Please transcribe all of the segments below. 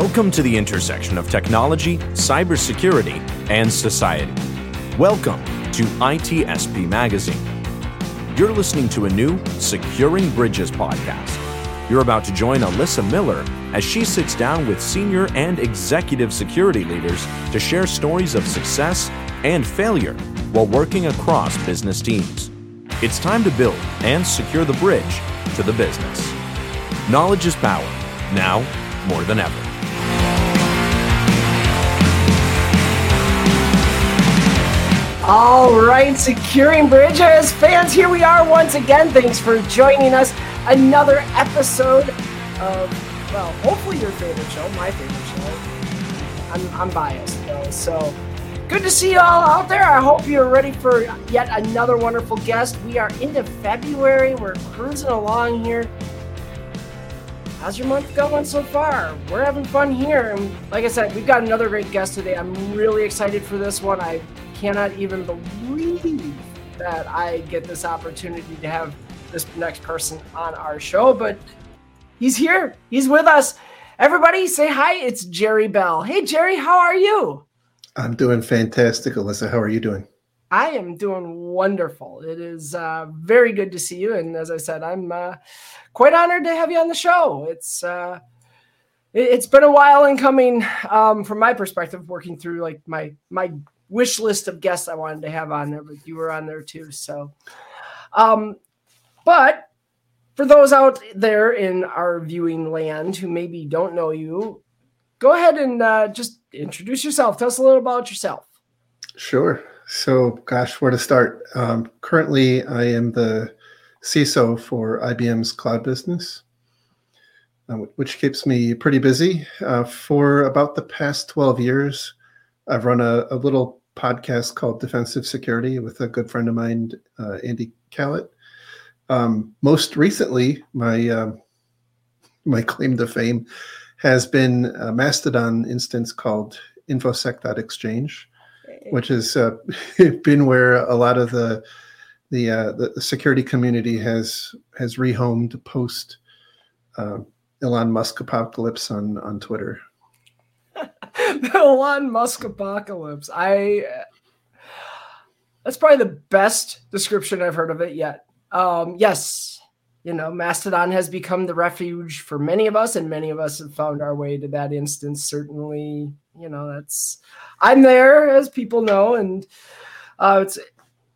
Welcome to the intersection of technology, cybersecurity, and society. Welcome to ITSP Magazine. You're listening to a new Securing Bridges podcast. You're about to join Alyssa Miller as she sits down with senior and executive security leaders to share stories of success and failure while working across business teams. It's time to build and secure the bridge to the business. Knowledge is power, now more than ever. All right, Securing Bridges fans, here we are once again. Thanks for joining us. Another episode of, well, hopefully your favorite show, my favorite show. I'm, I'm biased though, so good to see you all out there. I hope you're ready for yet another wonderful guest. We are into February, we're cruising along here. How's your month going so far? We're having fun here. And like I said, we've got another great guest today. I'm really excited for this one. I cannot even believe that I get this opportunity to have this next person on our show, but he's here. He's with us. Everybody say hi. It's Jerry Bell. Hey, Jerry, how are you? I'm doing fantastic, Alyssa. How are you doing? I am doing wonderful. It is uh, very good to see you. And as I said, I'm uh, quite honored to have you on the show. It's uh, it, has been a while in coming um, from my perspective, working through like my my wish list of guests I wanted to have on there, but you were on there too. So, um, but for those out there in our viewing land who maybe don't know you, go ahead and uh, just introduce yourself. Tell us a little about yourself. Sure. So, gosh, where to start? Um, currently, I am the CISO for IBM's cloud business, uh, which keeps me pretty busy. Uh, for about the past 12 years, I've run a, a, little podcast called Defensive Security with a good friend of mine, uh, Andy Kalat. Um, most recently, my uh, my claim to fame has been a Mastodon instance called infosec.exchange, which has uh, been where a lot of the the, uh, the security community has has rehomed post uh, Elon Musk apocalypse on on Twitter. the Elon Musk apocalypse. I that's probably the best description I've heard of it yet. Um, yes, you know, Mastodon has become the refuge for many of us, and many of us have found our way to that instance. Certainly, you know, that's I'm there, as people know, and uh, it's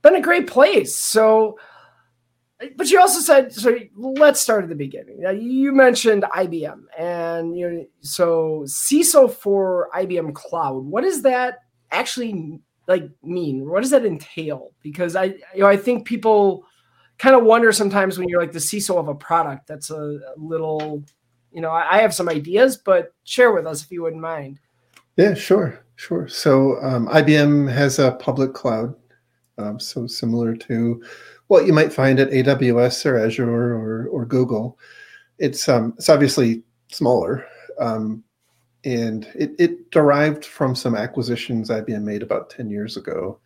been a great place. So but you also said so let's start at the beginning. You mentioned ibm and you know so ciso for ibm cloud what does that actually like mean? What does that entail? Because i you know i think people kind of wonder sometimes when you're like the ciso of a product that's a, a little you know I, I, have some ideas but share with us if you wouldn't mind. Yeah sure sure. So um, ibm has a public cloud um, so similar to what you might find at AWS or Azure or, or Google. It's um, it's obviously smaller, um, and it, it derived from some acquisitions IBM made about ten years ago,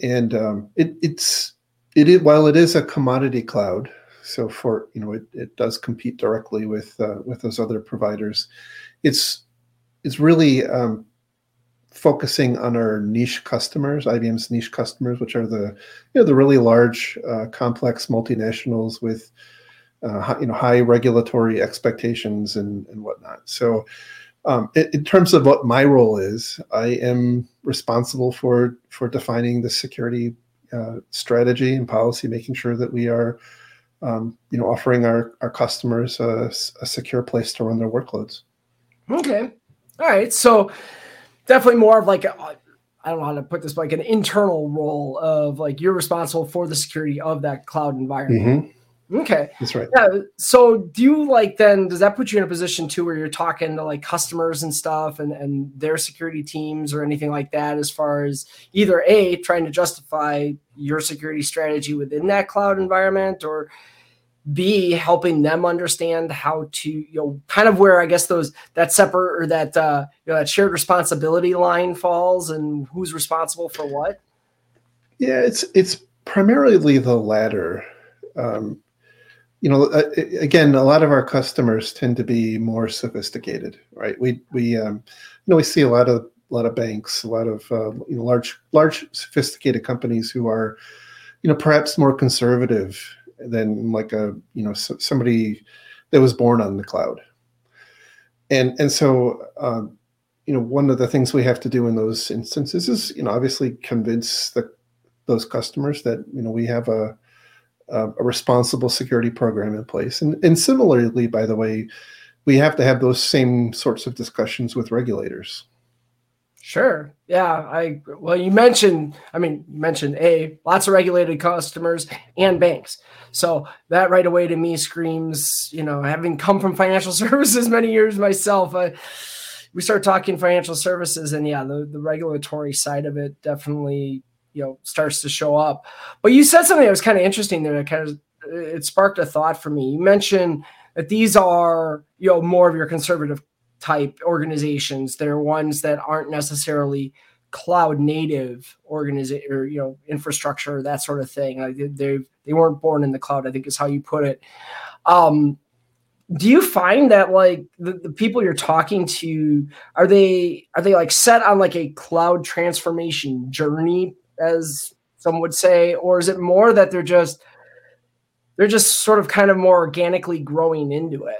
and um, it, it's it is while it is a commodity cloud. So for you know it, it does compete directly with uh, with those other providers. It's it's really um, focusing on our niche customers, IBM's niche customers, which are the you know the really large, uh, complex multinationals with uh, you know high regulatory expectations and and whatnot. So. Um, in, in, terms of what my role is, I am responsible for for defining the security uh, strategy and policy, making sure that we are, um, you know, offering our our customers a, a secure place to run their workloads. Okay, all right. So definitely more of like a, I don't know how to put this, but like an internal role of like you're responsible for the security of that cloud environment. Mm-hmm. Okay, that's right. Yeah. So do you like then? Does that put you in a position too where you're talking to like customers and stuff and and their security teams or anything like that, as far as either a trying to justify your security strategy within that cloud environment or B helping them understand how to you know kind of where I guess those that separate or that uh, you know that shared responsibility line falls and who's responsible for what. Yeah, it's it's primarily the latter. Um, you know, uh, again, a lot of our customers tend to be more sophisticated, right? We we um, you know we see a lot of a lot of banks, a lot of uh, you know large large sophisticated companies who are, you know, perhaps more conservative than like a you know somebody that was born on the cloud, and and so. Um, you know, one of the things we have to do in those instances is, you know, obviously convince the, those customers that you know we have a a responsible security program in place. And, and similarly, by the way, we have to have those same sorts of discussions with regulators. Sure. Yeah. I well, you mentioned. I mean, you mentioned a lots of regulated customers and banks. So that right away to me screams, you know, having come from financial services many years myself, I, we start talking financial services, and yeah, the the regulatory side of it definitely you know starts to show up. But you said something that was kind of interesting there. That kind of it sparked a thought for me. You mentioned that these are you know more of your conservative type organizations. They're ones that aren't necessarily cloud native organization or you know infrastructure that sort of thing. Like they they weren't born in the cloud. I think is how you put it. Um, do you find that like the, the people you're talking to are they are they like set on like a cloud transformation journey as some would say, or is it more that they're just they're just sort of kind of more organically growing into it?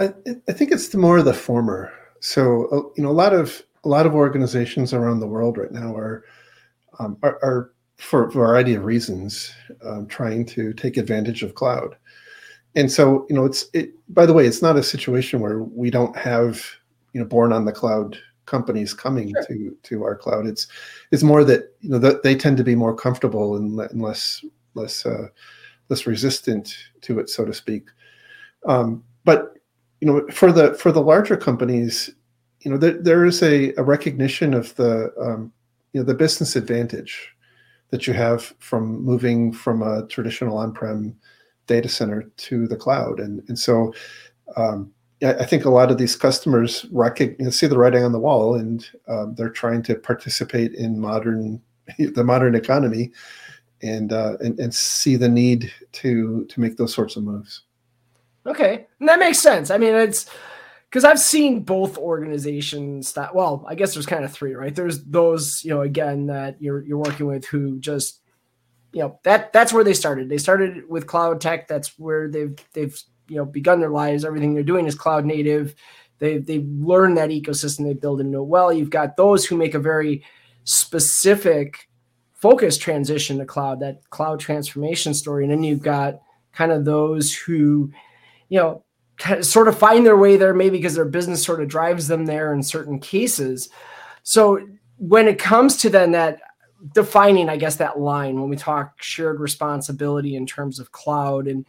I, I think it's the more of the former. So uh, you know, a lot of a lot of organizations around the world right now are um, are, are, for a variety of reasons um, trying to take advantage of cloud. And so you know, it's it. By the way, it's not a situation where we don't have you know born on the cloud companies coming sure. to to our cloud. It's it's more that you know that they tend to be more comfortable and, and less less uh, less resistant to it, so to speak. Um, but you know, for the for the larger companies, you know, there, there is a, a recognition of the um, you know the business advantage that you have from moving from a traditional on-prem data center to the cloud, and and so um, I think a lot of these customers recognize, see the writing on the wall, and um, they're trying to participate in modern the modern economy, and, uh, and and see the need to to make those sorts of moves. Okay, and that makes sense. I mean, it's because I've seen both organizations that. Well, I guess there's kind of three, right? There's those, you know, again that you're you're working with who just, you know, that that's where they started. They started with cloud tech. That's where they've they've you know begun their lives everything they're doing is cloud native they they've learned that ecosystem they build and it well you've got those who make a very specific focus transition to cloud that cloud transformation story and then you've got kind of those who you know sort of find their way there maybe because their business sort of drives them there in certain cases so when it comes to then that defining i guess that line when we talk shared responsibility in terms of cloud and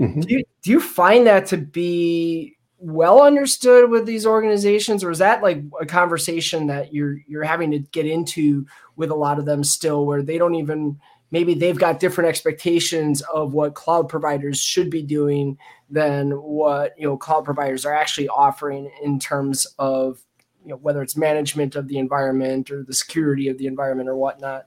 Mm-hmm. Do, you, do you find that to be well understood with these organizations or is that like a conversation that you're you're having to get into with a lot of them still where they don't even maybe they've got different expectations of what cloud providers should be doing than what you know cloud providers are actually offering in terms of you know whether it's management of the environment or the security of the environment or whatnot.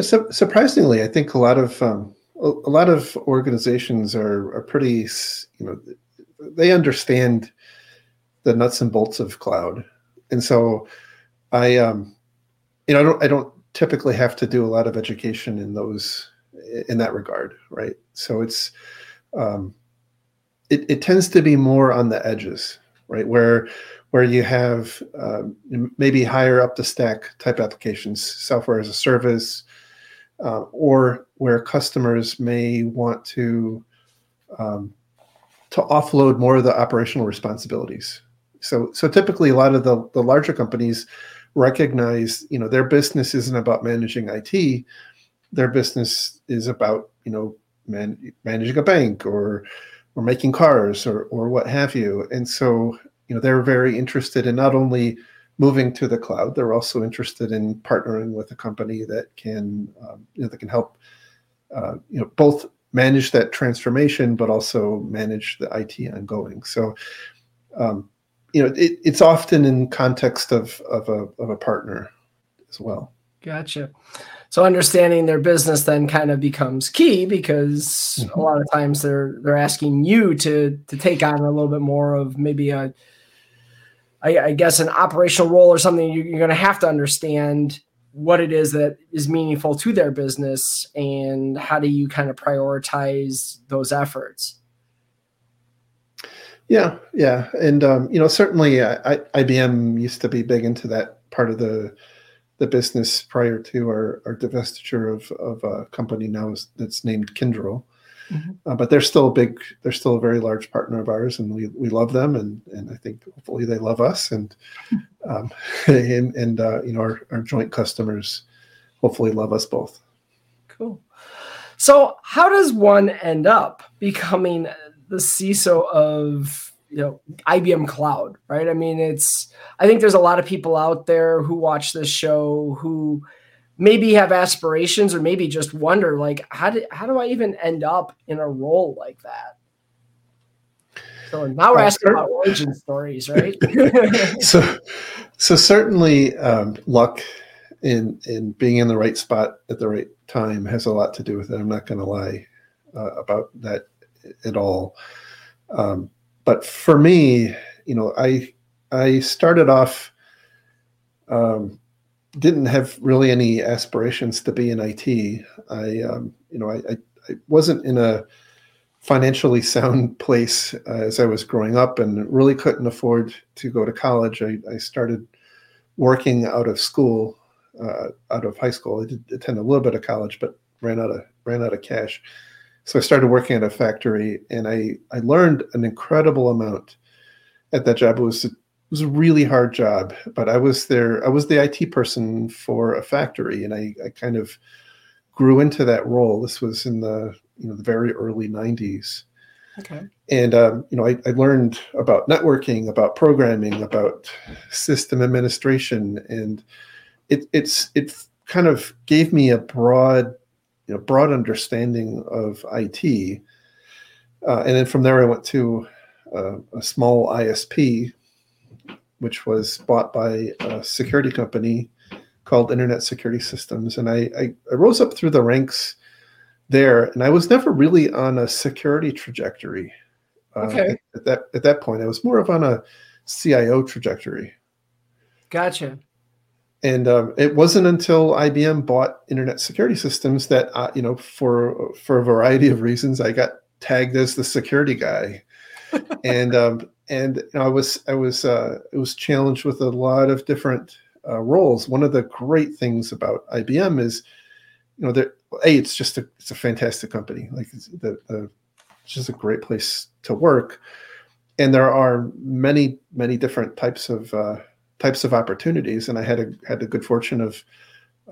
Surprisingly i think a lot of um, a lot of organizations are are pretty you know they understand the nuts and bolts of cloud. And so i um you know i don't i don't typically have to do a lot of education in those in that regard right? So it's um it, it tends to be more on the edges right where where you have um, maybe higher up the stack type applications software as a service uh, or where customers may want to um, to offload more of the operational responsibilities. So, so typically, a lot of the, the larger companies recognize, you know, their business isn't about managing IT. Their business is about, you know, man, managing a bank or or making cars or or what have you. And so, you know, they're very interested in not only moving to the cloud. They're also interested in partnering with a company that can um, you know that can help uh, you know both manage that transformation, but also manage the IT ongoing. So um, you know it, it's often in context of of a of a partner as well. Gotcha. So understanding their business then kind of becomes key because mm-hmm. a lot of times they're they're asking you to to take on a little bit more of maybe a I, I guess an operational role or something. You're, you're going to have to understand what it is that is meaningful to their business and how do you kind of prioritize those efforts. Yeah, yeah, and um, you know certainly uh, I, IBM used to be big into that part of the the business prior to our, our divestiture of, of a company now is, that's named Kyndryl. Mm-hmm. Uh, but they're still a big, they're still a very large partner of ours, and we, we love them, and and I think hopefully they love us, and um, and and uh, you know our, our joint customers hopefully love us both. Cool. So how does one end up becoming the CISO of you know IBM Cloud, right? I mean, it's I think there's a lot of people out there who watch this show who maybe have aspirations or maybe just wonder like how do how do I even end up in a role like that? So now we're asking about origin stories, right? so so certainly um, luck in in being in the right spot at the right time has a lot to do with it. I'm not going to lie uh, about that at all. Um, but for me, you know, I I started off um, didn't have really any aspirations to be in IT. I um, you know I, I, I wasn't in a financially sound place uh, as I was growing up and really couldn't afford to go to college. I, I started working out of school, uh, out of high school. I did attend a little bit of college, but ran out of ran out of cash. So I started working at a factory, and I I learned an incredible amount at that job. It was it was a really hard job, but I was there. I was the IT person for a factory, and I I kind of grew into that role. This was in the you know the very early '90s. Okay. And um, you know, I, I learned about networking, about programming, about system administration, and it it's it kind of gave me a broad you know broad understanding of IT. Uh, and then from there, I went to uh, a small ISP, which was bought by a security company called Internet Security Systems. And I, I, I rose up through the ranks there, and I was never really on a security trajectory. Uh, okay. At, at, that at that point, I was more of on a CIO trajectory. Gotcha and um, it wasn't until IBM bought Internet Security Systems that uh, you know, for for a variety of reasons, I got tagged as the security guy, and um, and you know, I was I was uh, it was challenged with a lot of different uh, roles. One of the great things about IBM is, you know, that a it's just a it's a fantastic company. Like it's the, the it's just a great place to work, and there are many many different types of uh, types of opportunities. And I had a had the good fortune of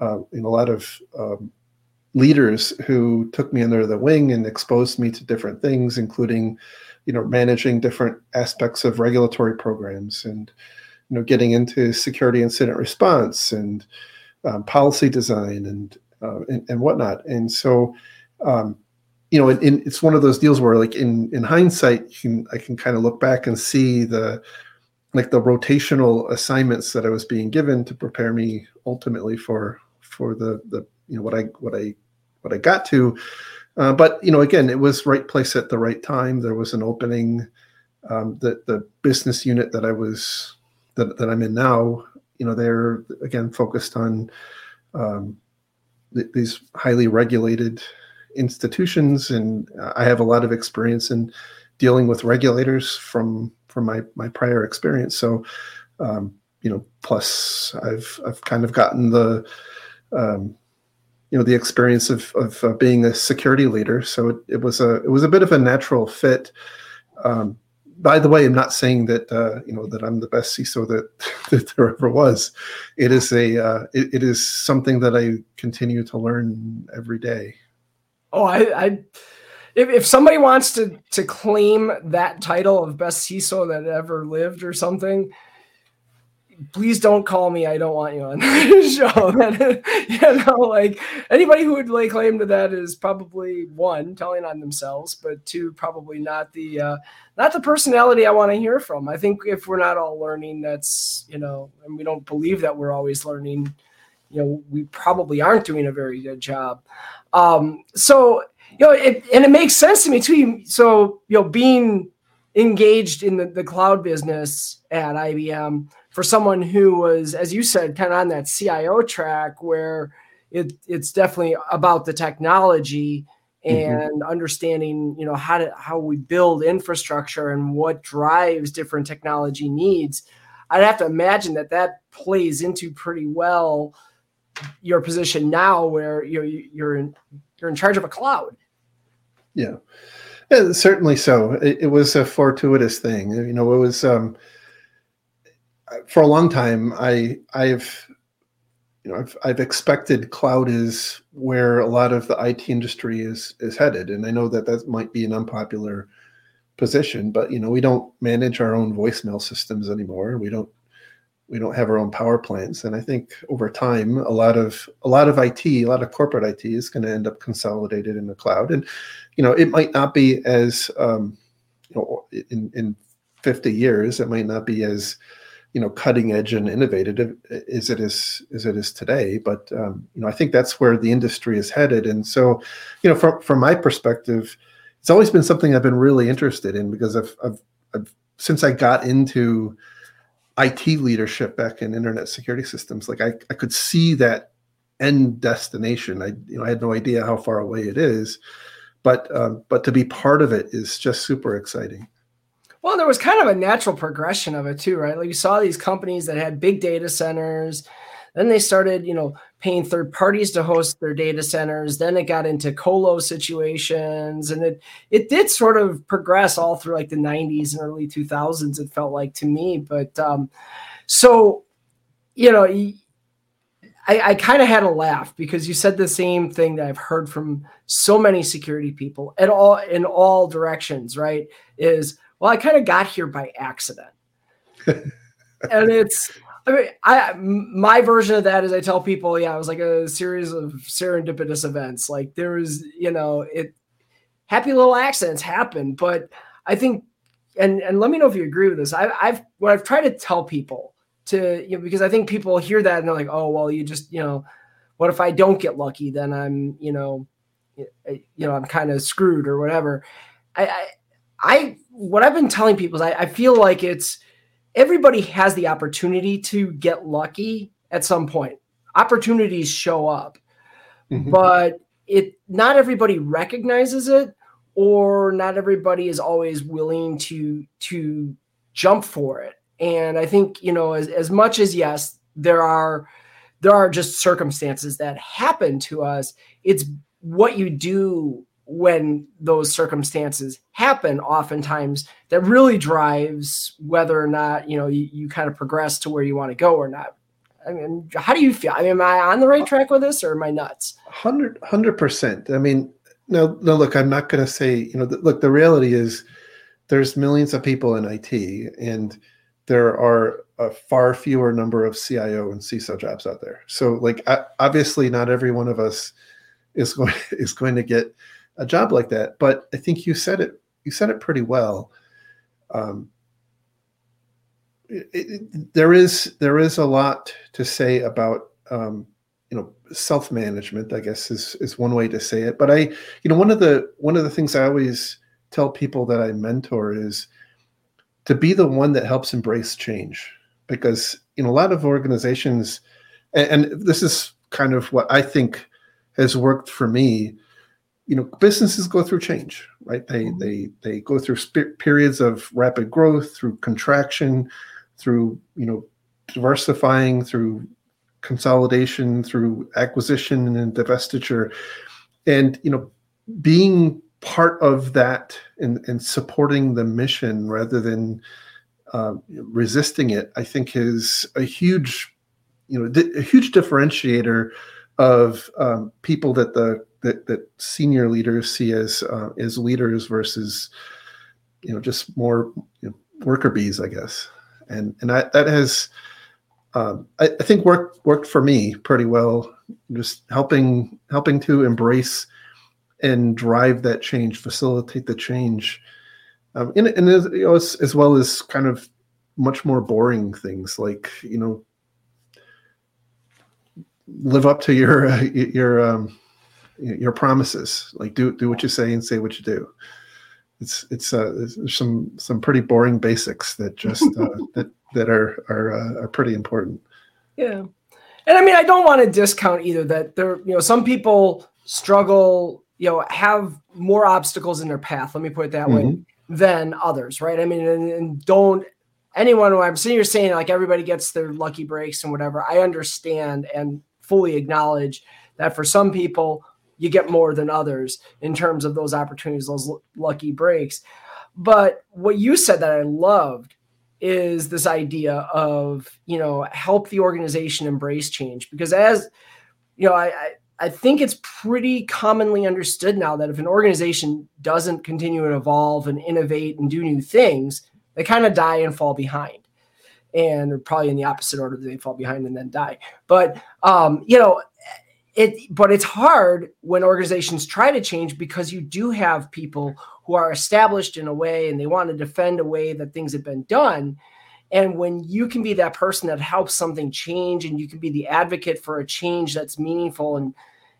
uh, know, a lot of um, leaders who took me under the wing and exposed me to different things, including you know managing different aspects of regulatory programs and you know getting into security incident response and um, policy design and, uh, and, and whatnot. And so. Um, you know, in, in, it's one of those deals where, like in in hindsight, you can I can kind of look back and see the like the rotational assignments that I was being given to prepare me ultimately for for the the you know what I what I what I got to. Uh, but you know, again, it was right place at the right time. There was an opening. Um, the the business unit that I was that, that I'm in now, you know, they're again focused on um, th- these highly regulated institutions, and I have a lot of experience in dealing with regulators from from my my prior experience. So, um, you know, plus I've I've kind of gotten the um, you know the experience of of uh, being a security leader. So it, it, was a it was a bit of a natural fit. Um, by the way, I'm not saying that uh, you know that I'm the best CISO that that there ever was. It is a uh, it, it is something that I continue to learn every day. Oh, I, I if, if somebody wants to to claim that title of best CISO that ever lived or something, please don't call me. I don't want you on the show. you know, like anybody who would lay claim to that is probably one telling on themselves, but two probably not the uh, not the personality I want to hear from. I think if we're not all learning, that's you know, and we don't believe that we're always learning. you know we probably aren't doing a very good job. Um, so you know, it, and it makes sense to me too. So you know, being engaged in the, the cloud business at IBM for someone who was, as you said, kind of on that CIO track where it, it's definitely about the technology mm-hmm. and mm-hmm. understanding, you know, how to how we build infrastructure and what drives different technology needs. I'd have to imagine that that plays into pretty well your position now, where you're you're in you're in charge of a cloud. Yeah, yeah certainly so. It, it, was a fortuitous thing. You know, it was um, for a long time. I I've you know I've I've expected cloud is where a lot of the IT industry is is headed, and I know that that might be an unpopular position, but you know we don't manage our own voicemail systems anymore. We don't we don't have our own power plants and i think over time a lot of a lot of it a lot of corporate it is going to end up consolidated in the cloud and you know it might not be as um, you know in in 50 years it might not be as you know cutting edge and innovative as it is as it is today but um, you know i think that's where the industry is headed and so you know from from my perspective it's always been something i've been really interested in because i've, I've, I've since i got into IT leadership back in internet security systems, like I, I could see that end destination. I you know I had no idea how far away it is, but um, but to be part of it is just super exciting. Well, there was kind of a natural progression of it too, right? Like you saw these companies that had big data centers, then they started, you know, paying third parties to host their data centers. Then it got into colo situations, and it it did sort of progress all through like the 90s and early 2000s. It felt like to me, but um, so you know. I, I kind of had a laugh because you said the same thing that I've heard from so many security people at all in all directions, right? Is well, I kind of got here by accident. and it's I mean, I my version of that is I tell people, yeah, it was like a series of serendipitous events. Like there was, you know, it happy little accidents happen, but I think, and and let me know if you agree with this. I, I've what I've tried to tell people to, you know, because I think people hear that and they're like, oh, well, you just, you know, what if I don't get lucky? Then I'm, you know, you know, I'm kind of screwed or whatever. I, I, I, what I've been telling people is I, I feel like it's everybody has the opportunity to get lucky at some point. Opportunities show up, mm-hmm. but it not everybody recognizes it or not everybody is always willing to to jump for it. And I think, you know, as, as much as yes, there are there are just circumstances that happen to us, it's what you do when those circumstances happen oftentimes that really drives whether or not you know you, you kind of progress to where you want to go or not. I mean how do you feel? I mean am i on the right track with this or am i nuts? 100 percent. I mean no no look i'm not going to say you know look the reality is there's millions of people in it and there are a far fewer number of cio and ciso jobs out there so like obviously not every one of us is going is going to get a job like that. But I think you said it you said it pretty well. Um, it, it, there is there is a lot to say about um, you know self management. I guess is is one way to say it. But I you know one of the one of the things I always tell people that I mentor is to be the one that helps embrace change because know a lot of organizations and, and this is kind of what I think has worked for me you know businesses go through change right they mm-hmm. they they go through sp- periods of rapid growth through contraction through you know diversifying through consolidation through acquisition and divestiture and you know being part of that and, and supporting the mission rather than uh, resisting it i think is a huge you know di- a huge differentiator of um, people that the that that senior leaders see as uh, as leaders versus you know just more you know, worker bees, I guess. And and I, that has um, I, I, think worked worked for me pretty well. Just helping helping to embrace and drive that change, facilitate the change, um, and, and as, you know, as, as well as kind of much more boring things like you know live up to your uh, your um, your promises. Like do do what you say and say what you do. It's it's uh, there's some some pretty boring basics that just uh, that that are are uh, are pretty important. Yeah, and I mean I don't want to discount either that there you know some people struggle you know have more obstacles in their path. Let me put it that mm-hmm. way than others, right? I mean, and, and don't anyone who I'm seeing you're saying like everybody gets their lucky breaks and whatever. I understand and fully acknowledge that for some people you get more than others in terms of those opportunities, those l- lucky breaks. But what you said that I loved is this idea of you know help the organization embrace change because as you know I, I I think it's pretty commonly understood now that if an organization doesn't continue to evolve and innovate and do new things, they kind of die and fall behind. And they're probably in the opposite order, they fall behind and then die. But um, you know, it but it's hard when organizations try to change because you do have people who are established in a way and they want to defend a way that things have been done. And when you can be that person that helps something change and you can be the advocate for a change that's meaningful and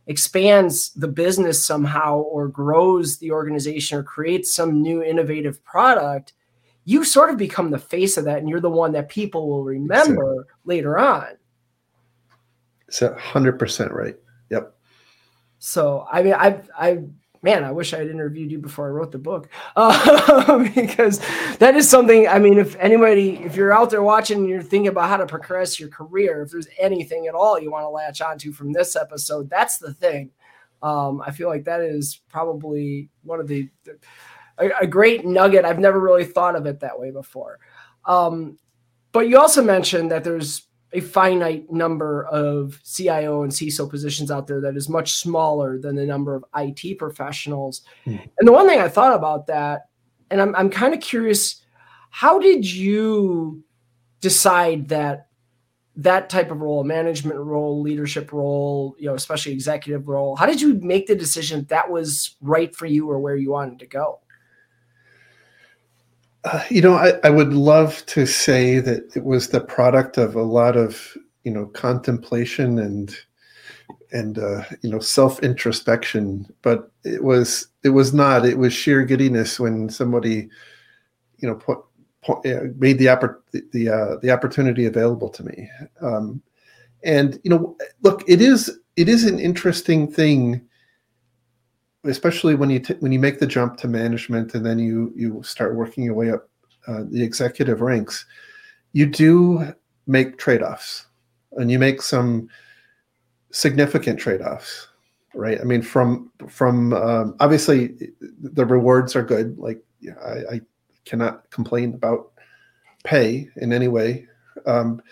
expands the business somehow or grows the organization or creates some new innovative product, you sort of become the face of that and you're the one that people will remember later on. It's a hundred percent right. Yep. So I mean I I man, I wish I had interviewed you before I wrote the book uh, because that is something. I mean, if anybody, if you're out there watching and you're thinking about how to progress your career, if there's anything at all you want to latch onto from this episode, that's the thing. Um, I feel like that is probably one of the, the a, a, great nugget. I've never really thought of it that way before. Um, but you also mentioned that there's a finite number of CIO and CISO positions out there that is much smaller than the number of IT professionals. Hmm. And the one thing I thought about that, and I'm, I'm kind of curious, how did you decide that that type of role, management role, leadership role, you know, especially executive role, how did you make the decision that was right for you or where you wanted to go? Uh, you know, I, I would love to say that it was the product of a lot of you know contemplation and and uh, you know self introspection, but it was it was not. It was sheer giddiness when somebody you know put, put made the oppor- the uh, the opportunity available to me. Um, and you know, look, it is it is an interesting thing especially when you t- when you make the jump to management and then you you start working your way up uh, the executive ranks, you do make trade offs, and you make some significant trade offs, right? I mean, from from um, obviously the rewards are good. Like I, I cannot complain about pay in any way, um,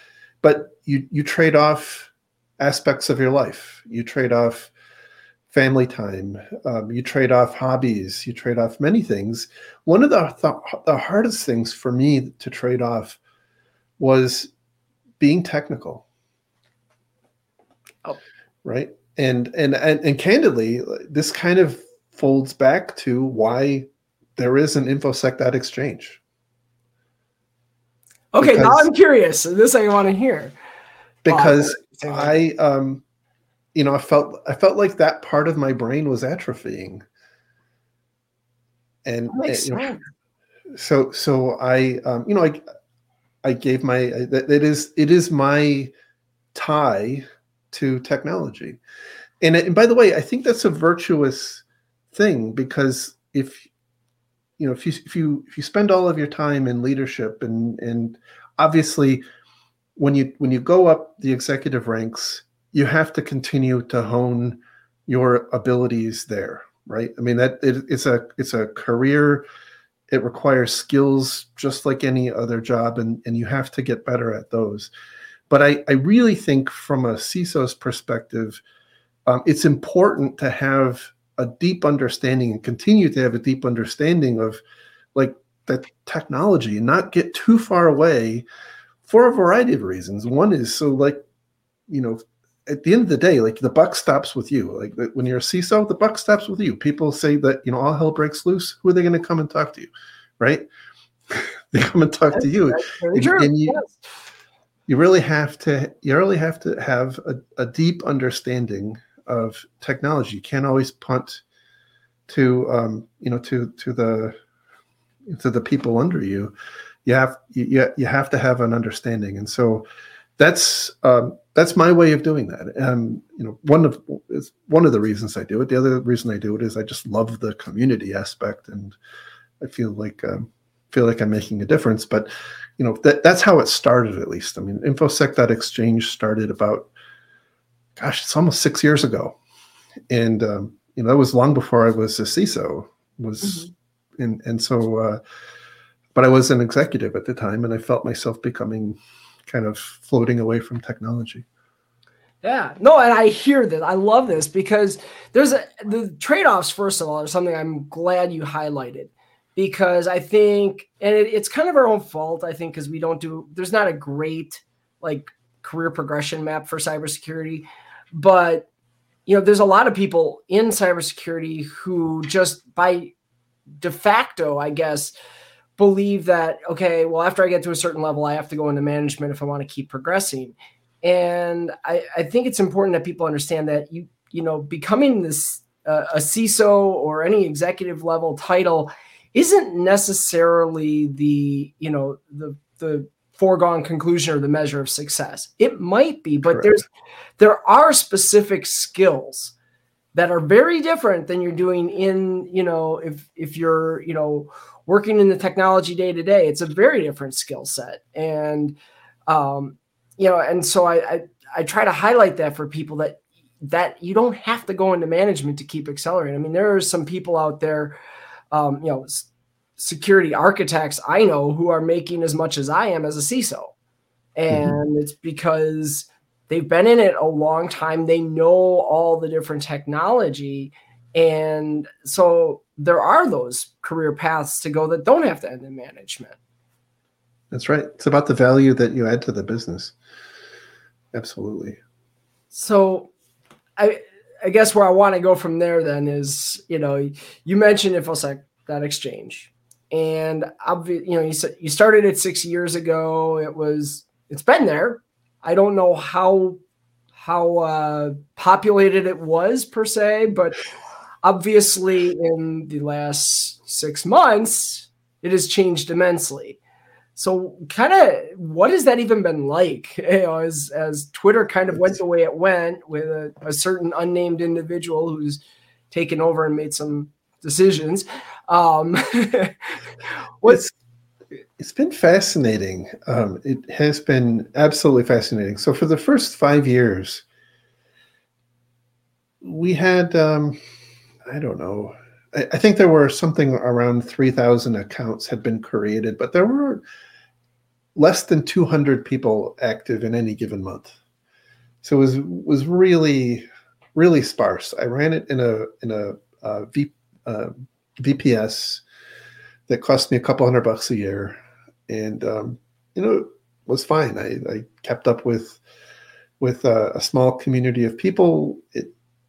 but you you trade off aspects of your life. You trade off family time. Um, you trade off hobbies. You trade off many things. One of the, the, the hardest things for me to trade off was being technical. Oh. Right. And, and and and candidly, this kind of folds back to why there is an infosec.exchange. Okay, because, now I'm curious. This I want to hear. Because I um you know, I felt I felt like that part of my brain was atrophying. And, and you know, so so I um, you know I I gave my that it is it is my tie to technology. And, and by the way, I think that's a virtuous thing because if you know if you if you if you spend all of your time in leadership and and obviously when you when you go up the executive ranks you have to continue to hone your abilities there right? I mean that it, it's a it's a career. It requires skills just like any other job and and you have to get better at those. But i i really think from a ciso's perspective um, it's important to have a deep understanding and continue to have a deep understanding of like the technology and not get too far away for a variety of reasons. One is so like you know at the end of the day, like the buck stops with you. Like when you're a CISO, the buck stops with you. People say that you know all hell breaks loose. Who are they going to come and talk to you, right? they come and talk That's, to you, and, and, you yes. you really have to you really have to have a, a deep understanding of technology. You can't always punt to um, you know to to the to the people under you. You have you you have to have an understanding, and so that's um, that's my way of doing that. And you know, one of is one of the reasons I do it. The other reason I do it is I just love the community aspect, and I feel like um, feel like I'm making a difference. But you know, that that's how it started. At least, I mean, infosec.exchange started about, gosh, it's almost six years ago, and um, you know, that was long before I was a CISO. Was mm-hmm. and and so, uh, but I was an executive at the time, and I felt myself becoming kind of floating away from technology. Yeah, no, and I hear that. I love this because there's a, the trade offs. First of all, are something I'm glad you highlighted because I think, and it, it's kind of our own fault. I think because we don't do. There's not a great like career progression map for cybersecurity, but you know, there's a lot of people in cybersecurity who just by de facto, I guess, believe that okay well after i get to a certain level i have to go into management if i want to keep progressing and i, I think it's important that people understand that you you know becoming this uh, a ciso or any executive level title isn't necessarily the you know the the foregone conclusion or the measure of success it might be but Correct. there's there are specific skills that are very different than you're doing in you know if if you're you know working in the technology day to day, it's a very different skill set. And, um, you know, and so I, I, I try to highlight that for people that, that you don't have to go into management to keep accelerating. I mean, there are some people out there, um, you know, security architects I know who are making as much as I am as a CISO. And mm-hmm. it's because they've been in it a long time. They know all the different technology. And so there are those career paths to go that don't have to end in management. That's right. It's about the value that you add to the business. Absolutely. So I I guess where I want to go from there then is, you know, you mentioned InfoSec that exchange. And obviously, you know, you said you started it six years ago. It was it's been there. I don't know how how uh, populated it was per se, but obviously in the last six months it has changed immensely. So kind of what has that even been like? You know, as as twitter kind of went the way it went with a, a certain unnamed individual who's taken over and made some decisions um what's it's been fascinating. Um, it has been absolutely fascinating. So for the first five years we had um, I don't know. I, I think there were something around 3,000 accounts had been created, but there were less than 200 people active in any given month. So it was was really really sparse. I ran it in a in a uh, uh, VPS that cost me a couple hundred bucks a year, and um, you know it was fine. I, I kept up with with a, a small community of people. It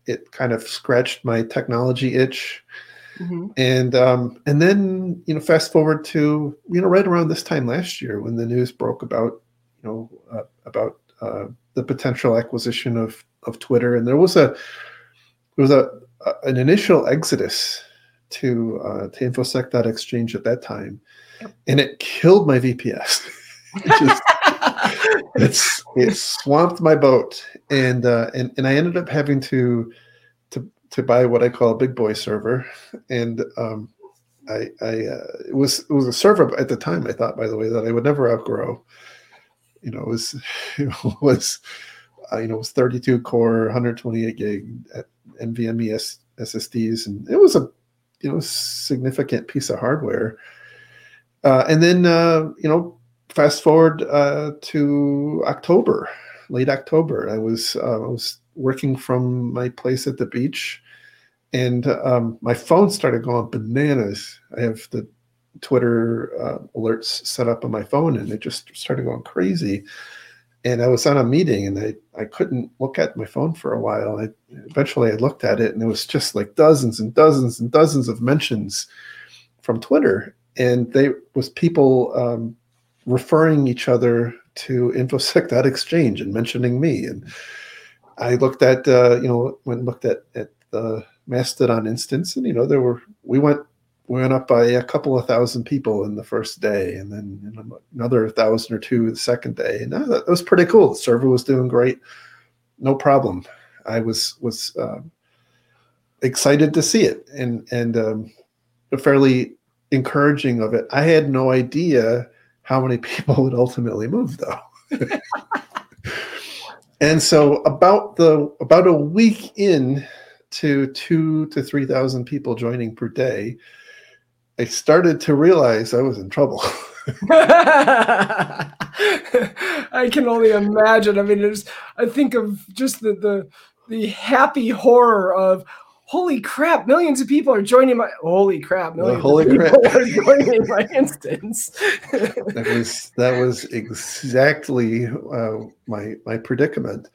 it kind of scratched my technology itch. Mm-hmm. And um, and then you know, fast forward to you know, right around this time last year when the news broke about you know uh, about uh, the potential acquisition of of Twitter, and there was a there was a, a an initial exodus to uh, to infosec.exchange at that time, and it killed my VPS. it just, it's it swamped my boat, and uh, and and I ended up having to to to buy what I call a big boy server, and um, I, I uh, it was it was a server at the time. I thought, by the way, that I would never outgrow. You know, it was it was uh, you know it was 32 core, 128 gig NVMe S, SSDs, and it was a you know significant piece of hardware. Uh, and then uh, you know fast forward uh, to October, late October. I was uh, I was working from my place at the beach, and um, my phone started going bananas. I have the Twitter uh, alerts set up on my phone, and it just started going crazy. And I was on a meeting, and I, I couldn't look at my phone for a while. I, eventually, I looked at it, and it was just like dozens and dozens and dozens of mentions from Twitter, and they was people um, referring each other to infosec.exchange and mentioning me. And I looked at, uh, you know, when looked at, at the Mastodon instance, and you know, there were we went we went up by a couple of thousand people in the first day, and then another thousand or two the second day, and that, that, was pretty cool. The server was doing great, no problem. I was was uh, excited to see it, and and um, fairly encouraging of it. I had no idea how many people would ultimately move, though. and so about the about a week in to two to three thousand people joining per day, I started to realize I was in trouble. I can only imagine. I mean, there's. I think of just the the the happy horror of holy crap, millions of people are joining my holy crap, millions holy of people crap. are joining my instance. that was that was exactly uh, my my predicament.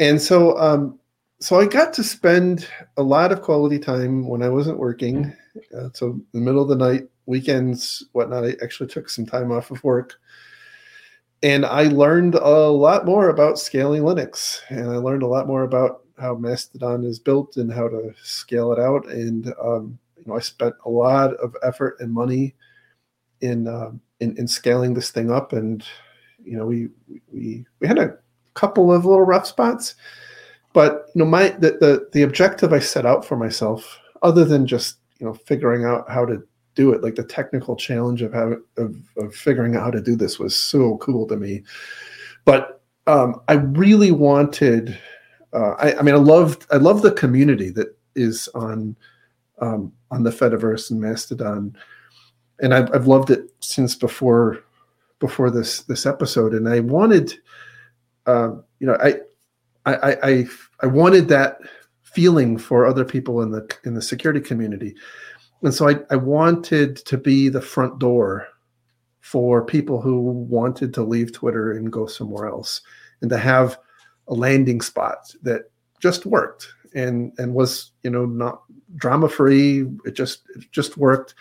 And so um so I got to spend a lot of quality time when I wasn't working. Uh, so in the middle of the night, weekends, whatnot, I actually took some time off of work. And I learned a lot more about scaling Linux. And I learned a lot more about how Mastodon is built and how to scale it out. And um, you know, I spent a lot of effort and money in, um, in in scaling this thing up. And you know, we we we had a couple of little rough spots, but you know, my the the, the objective I set out for myself, other than just you know figuring out how to do it, like the technical challenge of how of, of figuring out how to do this was so cool to me. But um, I really wanted uh, I, I, mean, I loved I love the community that is on um, on the Fediverse and Mastodon, and I've, I've loved it since before before this this episode. And I wanted, uh, you know, I, I I I wanted that feeling for other people in the in the security community, and so I I wanted to be the front door for people who wanted to leave Twitter and go somewhere else, and to have a landing spot that just worked and and was you know not drama free it just it just worked.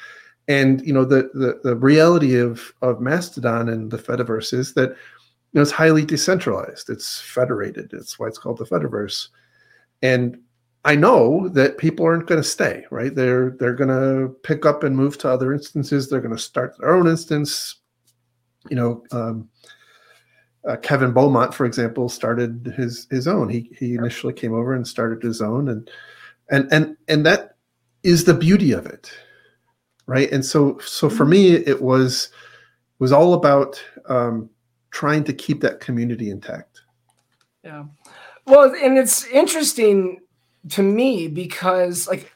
And you know the, the the reality of of mastodon and the fediverse is that you know it's highly decentralized. It's federated. It's why it's called the fediverse. And i know that people aren't going to stay right? They're they're going to pick up and move to other instances. They're going to start their own instance. You know um, uh, Kevin Beaumont, for example, started his his own. He he initially came over and started his own, and and and and that is the beauty of it, right? And so so for me, it was was all about um, trying to keep that community intact. Yeah, well, and it's interesting to me because like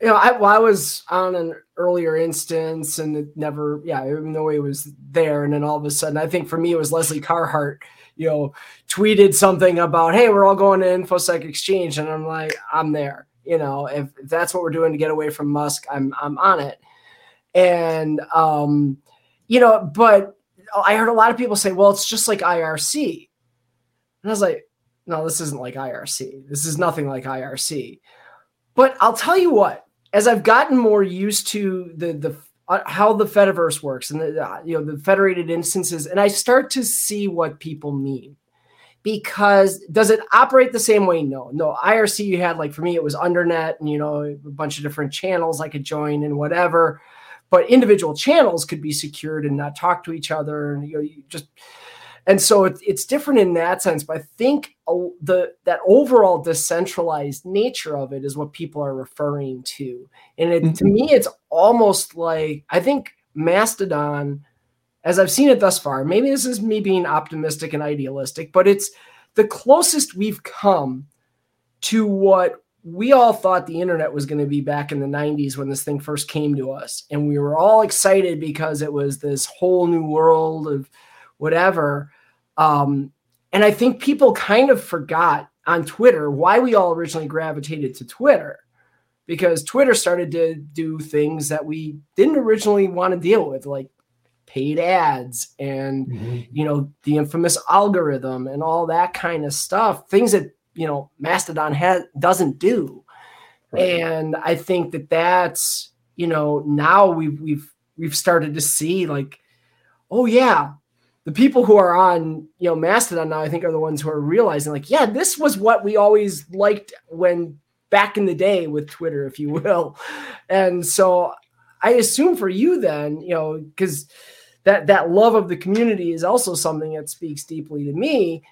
you know, I, well, I was on an earlier instance and it never, yeah, even though it was there. And then all of a sudden, I think for me, it was Lesley Carhart, you know, tweeted something about, hey, we're all going to InfoSec Exchange. And I'm like, I'm there. You know, if, if that's what we're doing to get away from Musk, I'm, I'm on it. And, um, you know, but I heard a lot of people say, well, it's just like IRC. And I was like, no, this isn't like IRC. This is nothing like IRC. But I'll tell you what, as I've gotten more used to the the uh, how the Fediverse works and the uh, you know the federated instances, and I start to see what people mean. Because does it operate the same way? No, no. IRC you had like for me it was undernet and you know a bunch of different channels I could join and whatever, but individual channels could be secured and not talk to each other and you know you just and so it, it's different in that sense but i think the that overall decentralized nature of it is what people are referring to. And it, mm-hmm. to me it's almost like i think mastodon as i've seen it thus far maybe this is me being optimistic and idealistic but it's the closest we've come to what we all thought the internet was going to be back in the 90s when this thing first came to us. And we were all excited because it was this whole new world of whatever um, and I think people kind of forgot on Twitter why we all originally gravitated to Twitter because Twitter started to do things that we didn't originally want to deal with, like paid ads and mm-hmm. you know the infamous algorithm and all that kind of stuff things that you know mastodon has doesn't do right. and i think that that's you know now we've we've we've started to see like oh yeah the people who are on you know Mastodon now, I think, are the ones who are realizing like, yeah, this was what we always liked when back in the day with Twitter, if you will. And so I assume for you then, you know, because that that love of the community is also something that speaks deeply to me.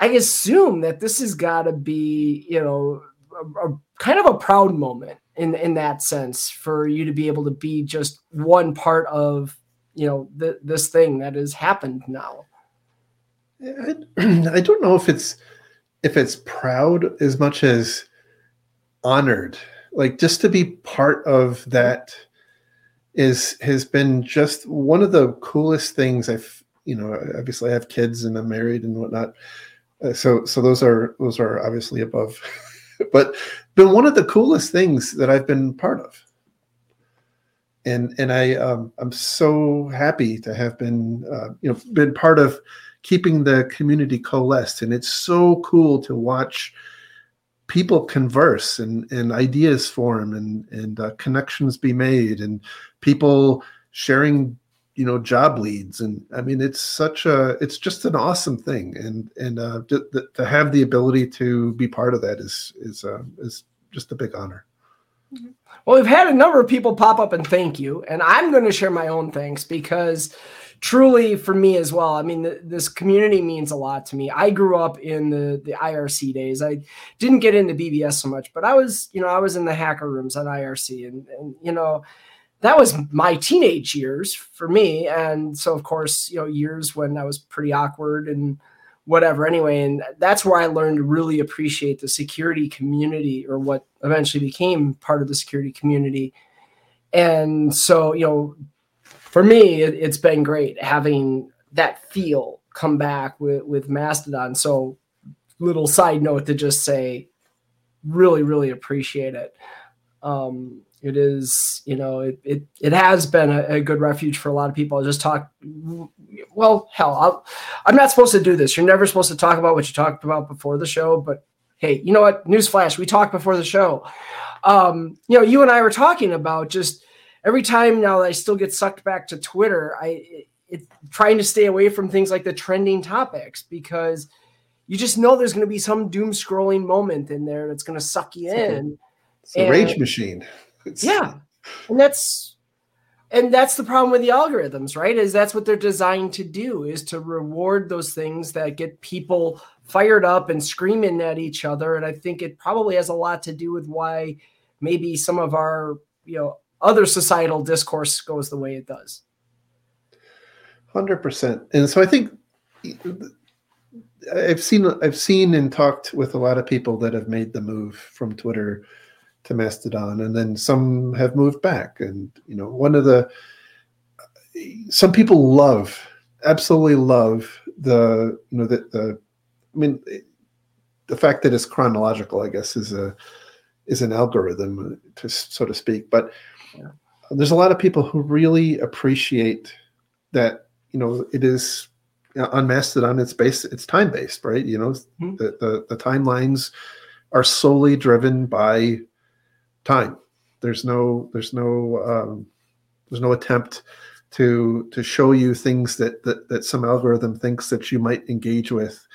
I assume that this has got to be, you know, a, a, kind of a proud moment in in that sense for you to be able to be just one part of, you know, the, this thing that has happened now. I, I don't know if it's if it's proud as much as honored like just to be part of that is has been just one of the coolest things i've you know obviously i have kids and i'm married and whatnot uh, so so those are those are obviously above but been one of the coolest things that i've been part of and and i um, i'm so happy to have been uh, you know been part of keeping the community coalesced. And it's so cool to watch people converse and, and ideas form and, and uh, connections be made and people sharing you know job leads. And i mean it's such a it's just an awesome thing. And and uh, to, to have the ability to be part of that is is uh, is just a big honor well we've had a number of people pop up and thank you and i'm going to share my own thanks because truly for me as well. I mean, this community means a lot to me. I grew up in the the IRC days. I didn't get into BBS so much, but I was, you know, I was in the hacker rooms on IRC, and and you know, that was my teenage years for me. And so, of course, you know, years when I was pretty awkward and whatever. Anyway, and that's where I learned to really appreciate the security community, or what eventually became part of the security community. And so, you know, for me, it, has been great having that feel come back with, with Mastodon. So, little side note to just say, really, really appreciate it. Um, it is, you know, it it, it has been a, a, good refuge for a lot of people. I just talk, well, hell, i am not supposed to do this. You're never supposed to talk about what you talked about before the show, but hey, you know what? Newsflash, we talked before the show. Um, you know, you and I were talking about just every time now that I still get sucked back to Twitter, I it, trying to stay away from things like the trending topics because you just know there's going to be some doom scrolling moment in there that's going to suck you in. It's a and, rage machine. It's... Yeah, and that's and that's the problem with the algorithms, right? Is that's what they're designed to do is to reward those things that get people fired up and screaming at each other. And I think it probably has a lot to do with why maybe some of our you know other societal discourse goes the way it does. Hundred percent, and so I think I've seen I've seen and talked with a lot of people that have made the move from Twitter to Mastodon, and then some have moved back. And you know, one of the some people love, absolutely love the you know the, the I mean the fact that it's chronological, I guess, is a is an algorithm to so to speak, but yeah. There's a lot of people who really appreciate that. You know, it is on Mastodon. It's based. It's time based, right? You know, mm-hmm. the, the the timelines are solely driven by time. There's no. There's no. Um, there's no attempt to to show you things that that, that some algorithm thinks that you might engage with.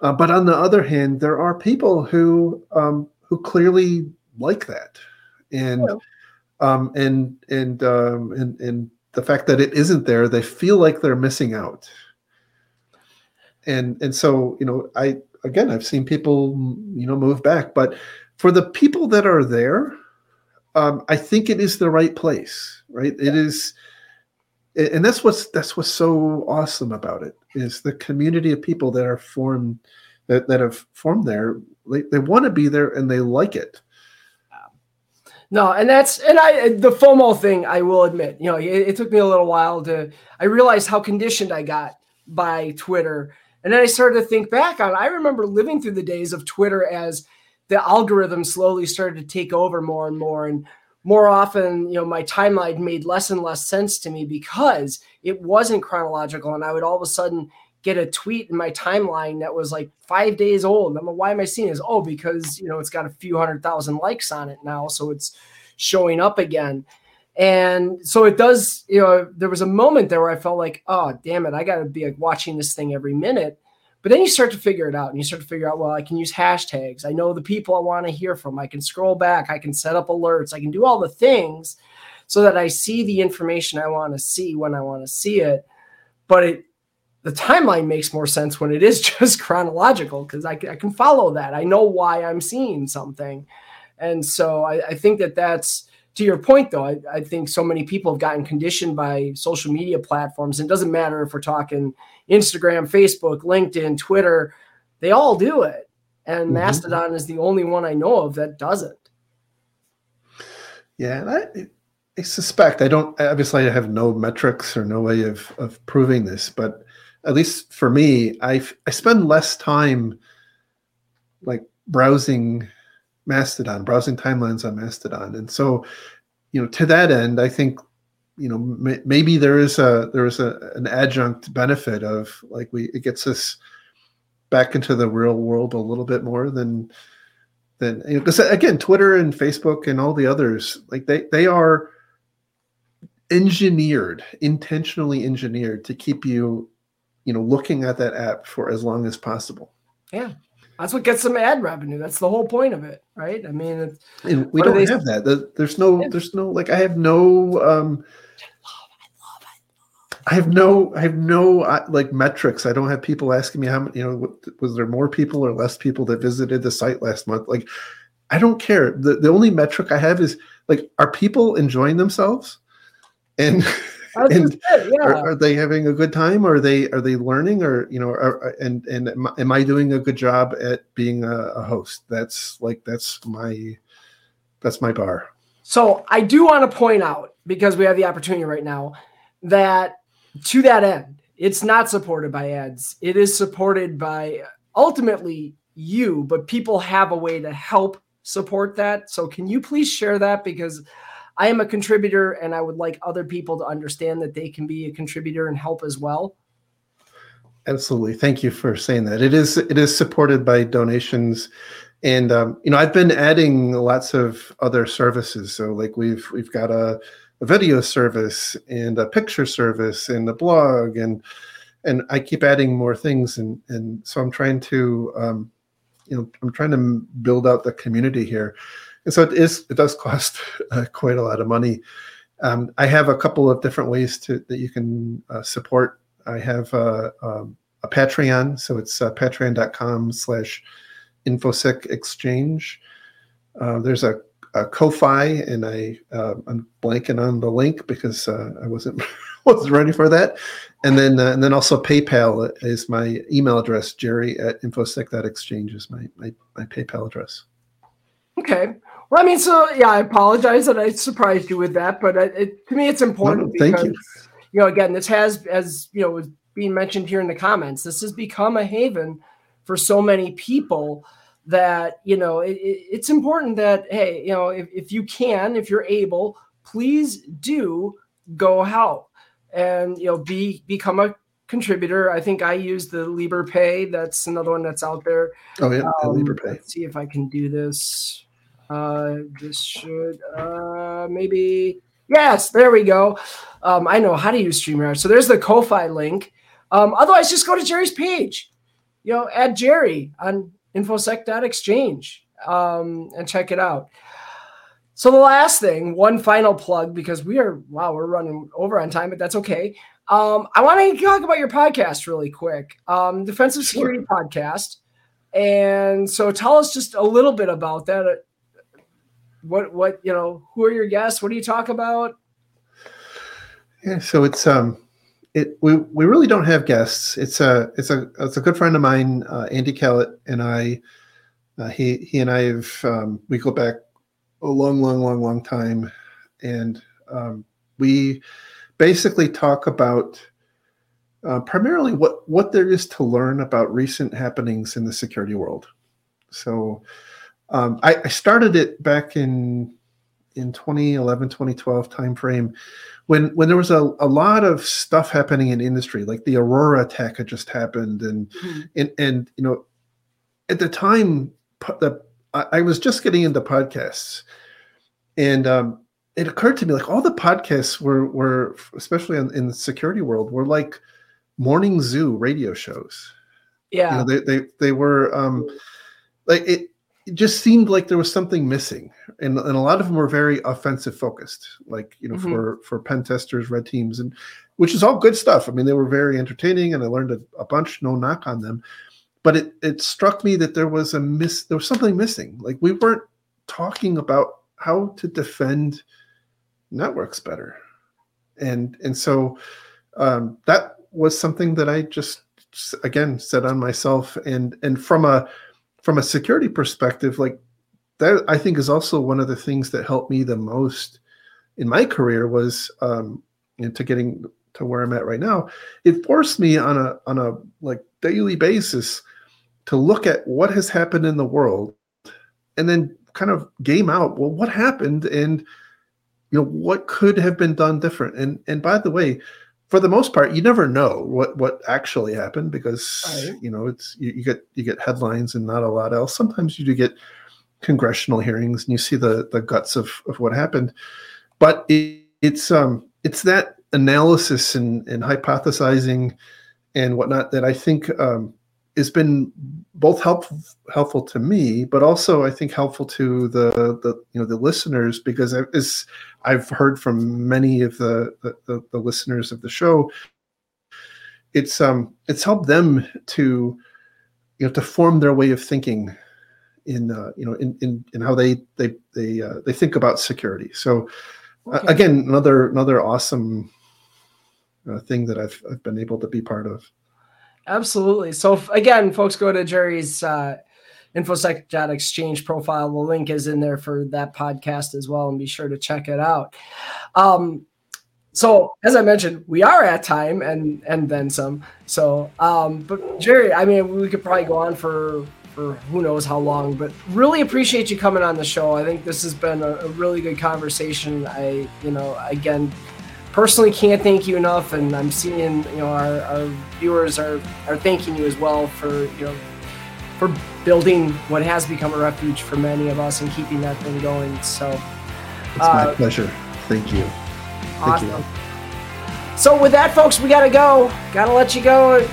Uh, but on the other hand, there are people who um, who clearly like that, and um, and and um, and and the fact that it isn't there, they feel like they're missing out. And and so you know, I again, I've seen people you know move back, but for the people that are there, um, I think it is the right place, right? It is, and that's what's that's what's so awesome about it is the community of people that are formed that that have formed there. They, they want to be there and they like it no, and that's and I the FOMO thing. I will admit, you know, it, it, took me a little while to. I realized how conditioned I got by Twitter, and then I started to think back on. I remember living through the days of Twitter as the algorithm slowly started to take over more and more, and more often, you know, my timeline made less and less sense to me because it wasn't chronological, and I would all of a sudden get a tweet in my timeline that was like five days old. I'm like, why am I seeing this? Oh, because you know it's got a few hundred thousand likes on it now, so it's showing up again. And so it does, you know, there was a moment there where I felt like, oh, damn it, I got to be like watching this thing every minute. But then you start to figure it out and you start to figure out, well, I can use hashtags. I know the people I want to hear from. I can scroll back. I can set up alerts. I can do all the things so that I see the information I want to see when I want to see it. But it, the timeline makes more sense when it is just chronological because I, I, can follow that. I know why I'm seeing something. And so I, I think that that's to your point, though. I, I, think so many people have gotten conditioned by social media platforms. And it doesn't matter if we're talking Instagram, Facebook, LinkedIn, Twitter, they all do it. And mm-hmm. Mastodon is the only one I know of that doesn't. Yeah. And I, I suspect I don't obviously I have no metrics or no way of of proving this, but at least for me, I I spend less time like browsing Mastodon, browsing timelines on Mastodon, and so you know to that end, I think you know maybe there is a there is a an adjunct benefit of like we it gets us back into the real world a little bit more than than you know because again Twitter and Facebook and all the others like they they are engineered intentionally engineered to keep you you know looking at that app for as long as possible. Yeah that's what gets them ad revenue that's the whole point of it right i mean we don't have that there's no there's no like i have no um I have no, I have no uh, like metrics. I don't have people asking me how many, you know, what, was there more people or less people that visited the site last month? Like, I don't care. The the only metric I have is like, are people enjoying themselves? And and yeah. are, are, they having a good time? Or are they are they learning? Or you know, are, and and am I doing a good job at being a, a host? That's like that's my that's my bar. So I do want to point out because we have the opportunity right now that to that end, it's not supported by ads. It is supported by ultimately you, but people have a way to help support that. So can you please share that because I am a contributor and I would like other people to understand that they can be a contributor and help as well. Absolutely. Thank you for saying that. It is it is supported by donations and um, you know I've been adding lots of other services. So like we've we've got a, a video service and a picture service and a blog and and I keep adding more things and and so I'm trying to um, you know I'm trying to build out the community here and so it is it does cost uh, quite a lot of money. Um, I have a couple of different ways to that you can uh, support. I have uh, um, a Patreon, so it's uh, patreon.com/slash infosec exchange. Uh, there's a, a Ko-fi, and I uh, I'm blanking on the link because I wasn't wasn't ready for that. And then and then also PayPal is my email address. Jerry at infosec.exchange is my my, my PayPal address. Okay. Well, I mean, so yeah, I apologize that I surprised you with that, but it, it, to me, it's important no, because you. you know, again, this has, as you know, was being mentioned here in the comments, this has become a haven for so many people that you know it, it's important that hey, you know, if, if you can, if you're able, please do go help and you know be become a contributor. I think I use the Liberapay. That's another one that's out there. Oh yeah, um. Let's see if I can do this. Uh, this should uh, maybe yes, there we go. Um, I know how to use StreamYard. So there's the Ko-fi link. Um, otherwise, just go to Jerry's page. You know, add Jerry on infosec.exchange um, and check it out. So the last thing, one final plug because we are wow, we're running over on time, but that's okay. Um, I want to talk about your podcast really quick, um, Defensive Security sure. Podcast. And so tell us just a little bit about that what what you know who are your guests? What do you talk about? Yeah so it's um it we, we really don't have guests. It's a it's a it's a good friend of mine uh, andy Kalat and i uh, he he and i have um, we go back a long long long long time. And um, we basically talk about uh, primarily what what there is to learn about recent happenings in the security world. So um, I, I, started it back in in 2011 2012 timeframe when when there was a, a lot of stuff happening in industry like the aurora attack had just happened and mm-hmm. and and you know at the time the I, I was just getting into podcasts and um, it occurred to me like all the podcasts were were especially in, in the security world were like morning zoo radio shows. Yeah, you know, they they they were um, like it. It just seemed like there was something missing, and, and a lot of them were very offensive focused, like you know mm-hmm. for for pen testers, red teams, and which is all good stuff. I mean, they were very entertaining, and I learned a, a bunch. No knock on them, but it it struck me that there was a miss. There was something missing. Like we weren't talking about how to defend networks better, and and so um, that was something that I just again set on myself and and from a from a security perspective like that i think is also one of the things that helped me the most in my career was um into getting to where i'm at right now. It forced me on a on a like daily basis to look at what has happened in the world and then kind of game out well what happened and you know what could have been done different. And and by the way for the most part, you never know what what actually happened because right. you know it's you, you, get you get headlines and not a lot else. Sometimes you do get congressional hearings and you see the the guts of of what happened, but it, it's um it's that analysis and and hypothesizing and whatnot that I think um, has been both helpful helpful to me, but also I think helpful to the the you know the listeners because as I've heard from many of the, the the, listeners of the show, it's um it's helped them to you know to form their way of thinking in uh, you know in, in in how they they they uh, they think about security. So uh, okay. uh, again, another another awesome uh, thing that I've I've been able to be part of. Absolutely. So again, folks, go to Jerry's uh, infosec.exchange profile. The link is in there for that podcast as well, and be sure to check it out. Um, so as I mentioned, we are at time and and then some. So, um, but Jerry, I mean, we could probably go on for for who knows how long, but really appreciate you coming on the show. I think this has been a, a really good conversation. I, you know, again personally can't thank you enough, and I'm seeing you know our, our viewers are are thanking you as well for you know for building what has become a refuge for many of us and keeping that thing going. So it's uh, my pleasure. Thank you. Awesome. Thank you. So with that, folks, we gotta go. Gotta let you go.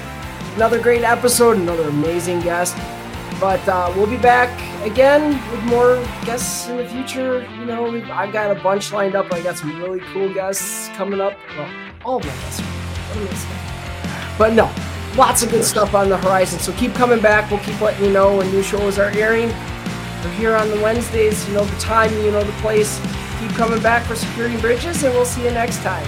Another great episode, another amazing guest. But uh, we'll be back again with more guests in the future. You know, I've got a bunch lined up. I got some really cool guests coming up. Well, all of my guests. But no, lots of good stuff on the horizon. So keep coming back. We'll keep letting you know when new shows are airing. We're here on the Wednesdays. You know the time, you know the place. Keep coming back for Securing Bridges, and we'll see you next time.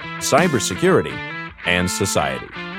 cybersecurity, and society.